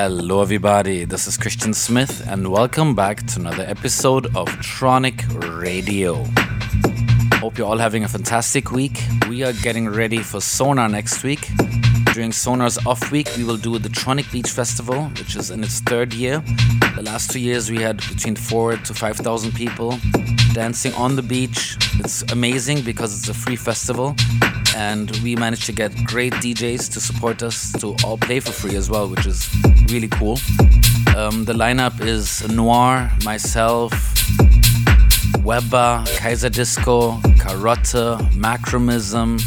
Hello, everybody. This is Christian Smith, and welcome back to another episode of Tronic Radio. Hope you're all having a fantastic week. We are getting ready for Sonar next week. During Sonar's off week, we will do the Tronic Beach Festival, which is in its third year. The last two years, we had between four to 5,000 people dancing on the beach. It's amazing because it's a free festival, and we managed to get great DJs to support us to all play for free as well, which is really cool. Um, the lineup is Noir, myself, Wehbba, Kaiser Disco, Karotte, Macromism,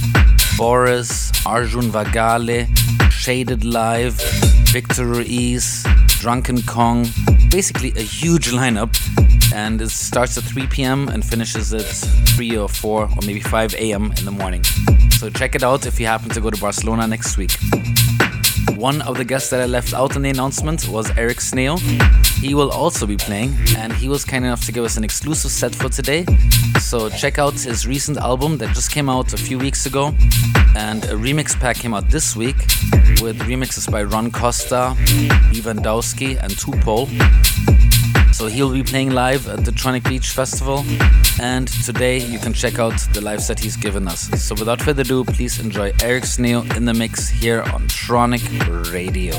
Boris, Arjun Vagale, Shaded Live, Victor Ruiz, Drunken Kong. Basically, a huge lineup. And it starts at 3 p.m. and finishes at 3 or 4 or maybe 5 a.m. in the morning. So check it out if you happen to go to Barcelona next week. One of the guests that I left out in the announcement was Eric Sneo. He will also be playing, and he was kind enough to give us an exclusive set for today. So check out his recent album that just came out a few weeks ago, and a remix pack came out this week with remixes by Ron Costa, Lewandowski, and Tupol. So he'll be playing live at the Tronic Beach Festival, and today you can check out the live set he's given us. So without further ado, please enjoy Eric Sneo in the mix here on Tronic Radio.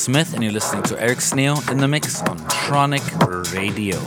Smith, and you're listening to Eric Sneo in the mix on Tronic Radio.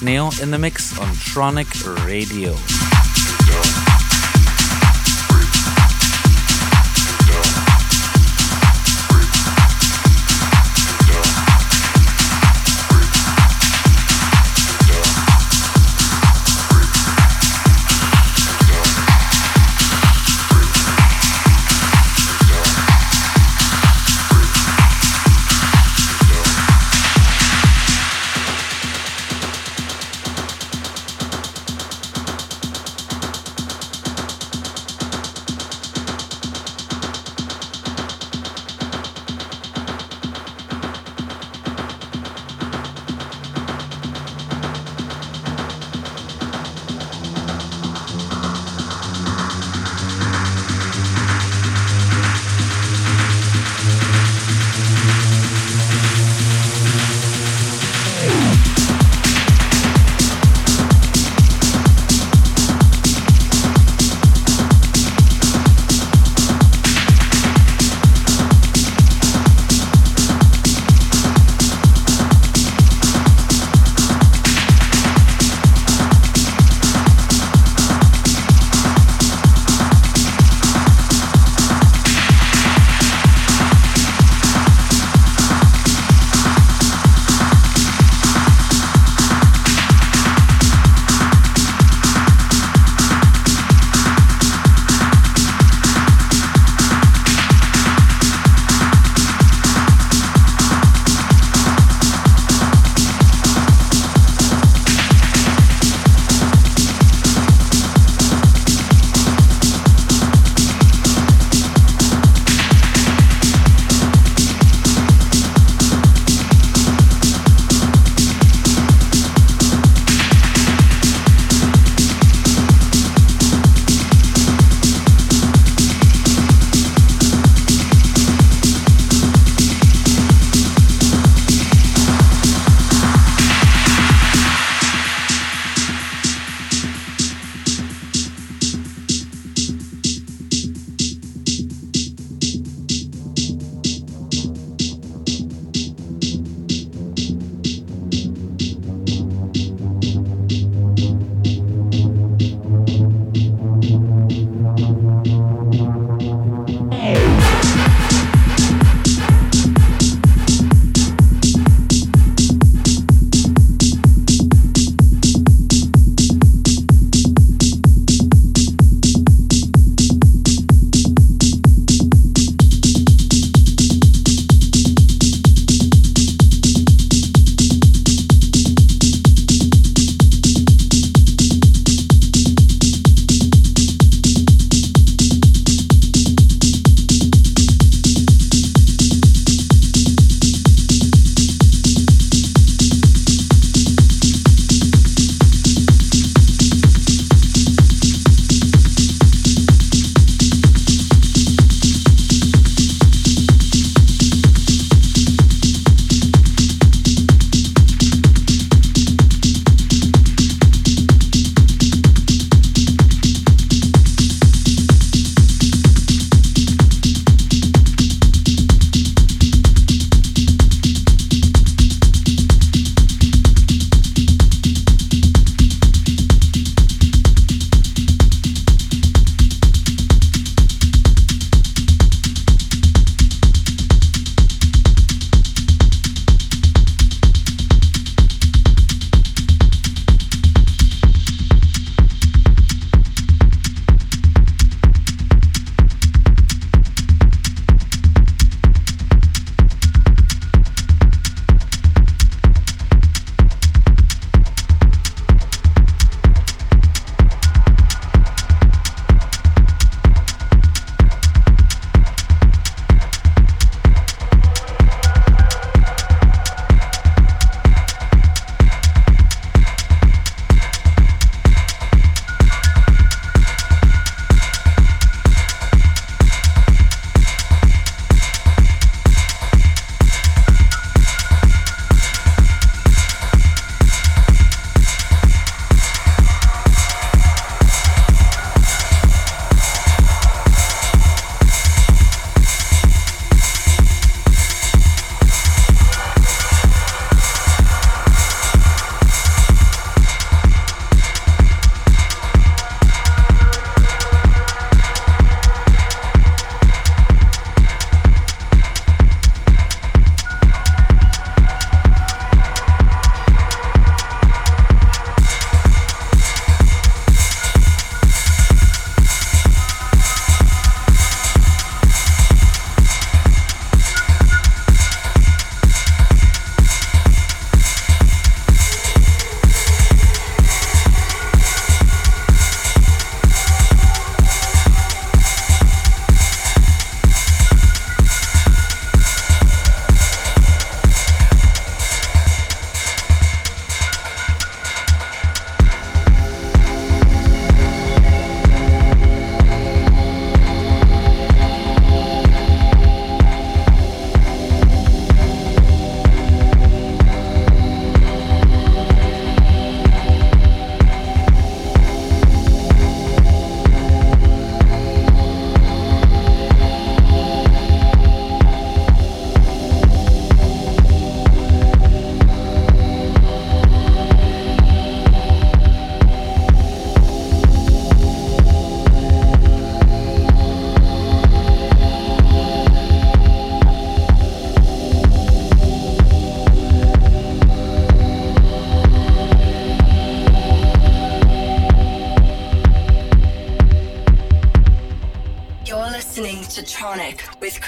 Sneo in the mix on Tronic Radio.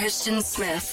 Christian Smith.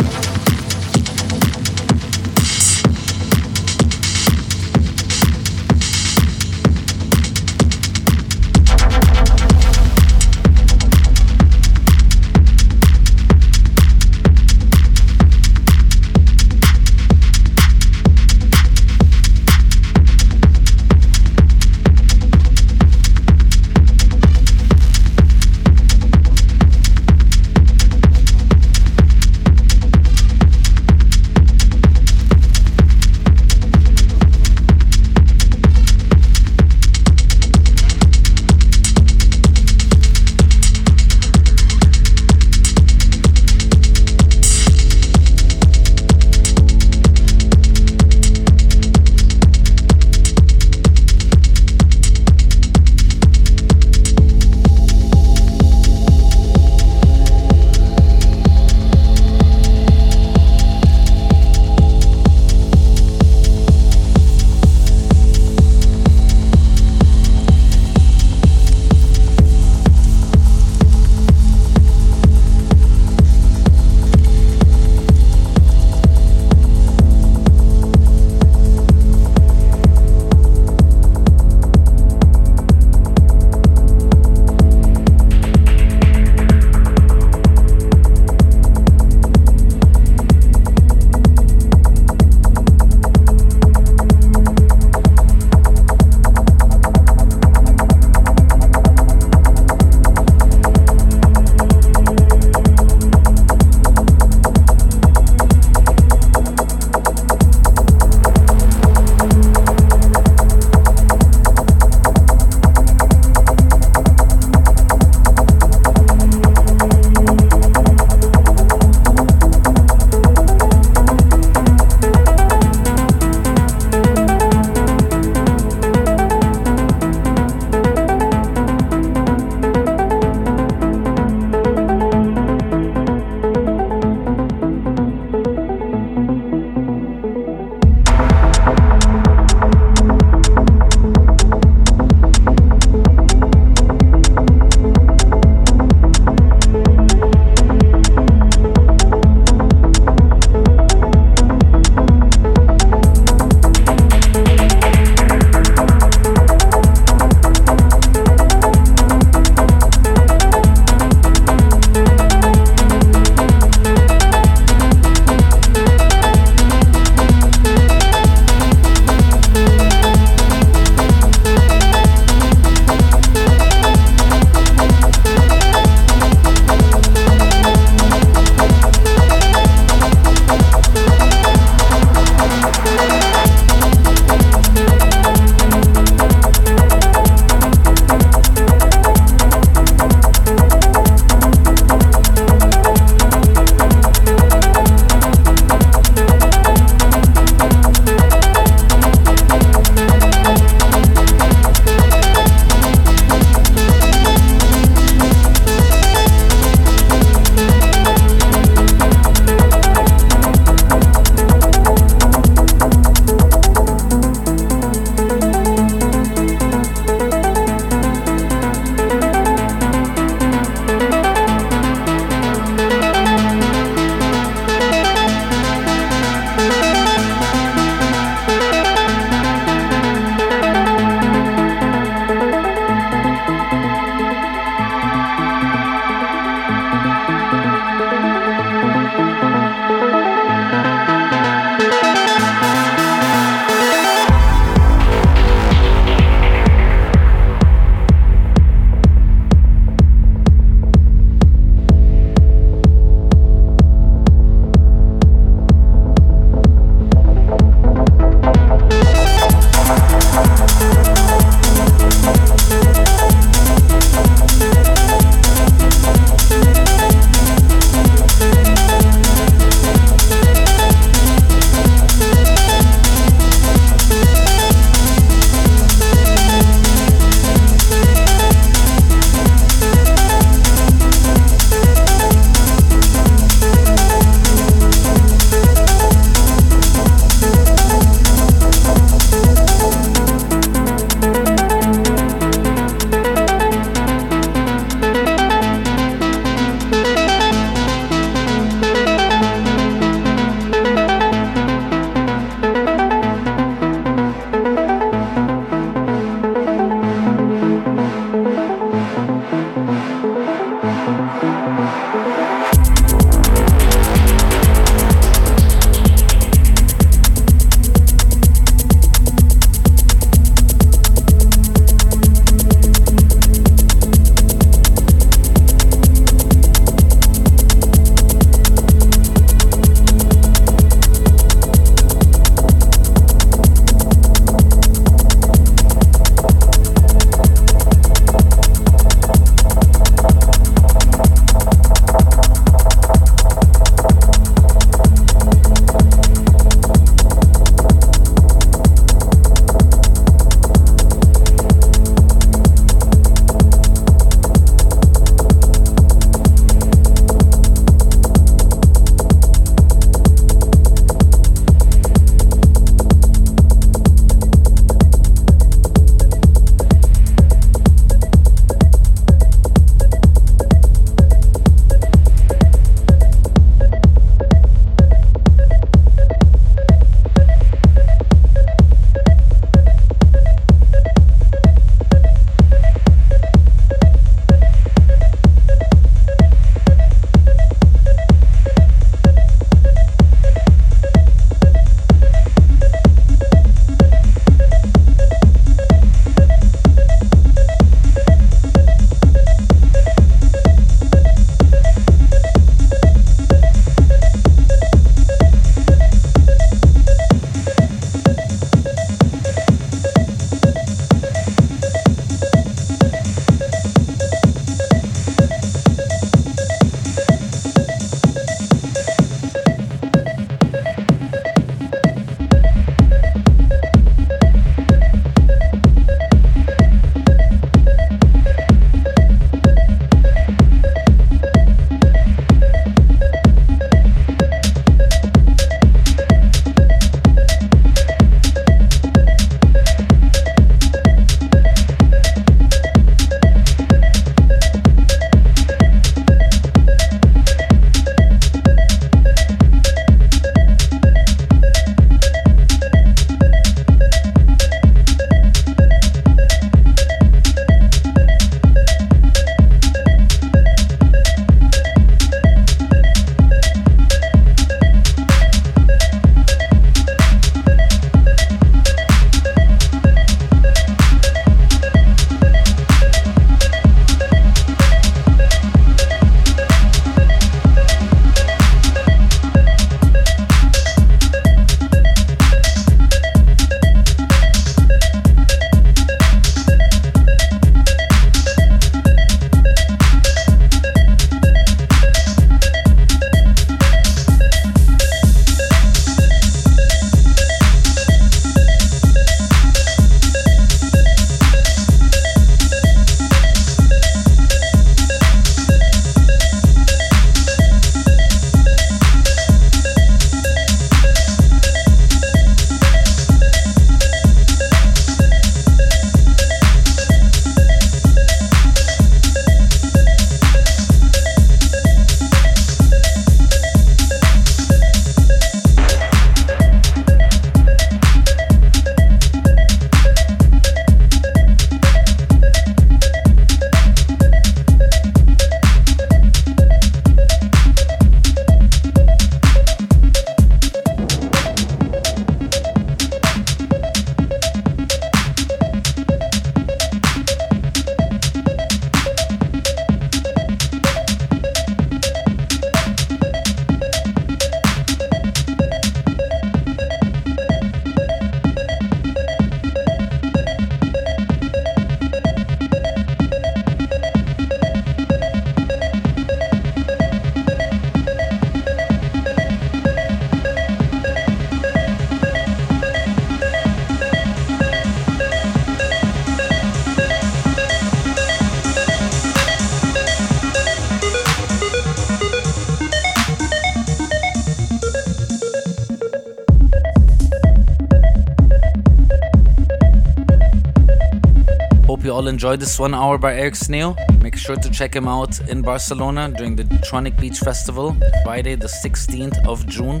All this one hour by Eric Sneo. Make sure to check him out in Barcelona during the Tronic Beach Festival, Friday, the 16th of June.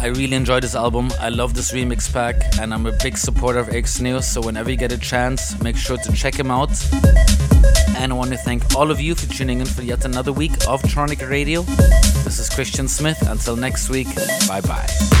I really enjoyed this album. I love this remix pack, and I'm a big supporter of Eric Sneo. So whenever you get a chance, make sure to check him out. And I want to thank all of you for tuning in for yet another week of Tronic Radio. This is Christian Smith. Until next week, bye bye.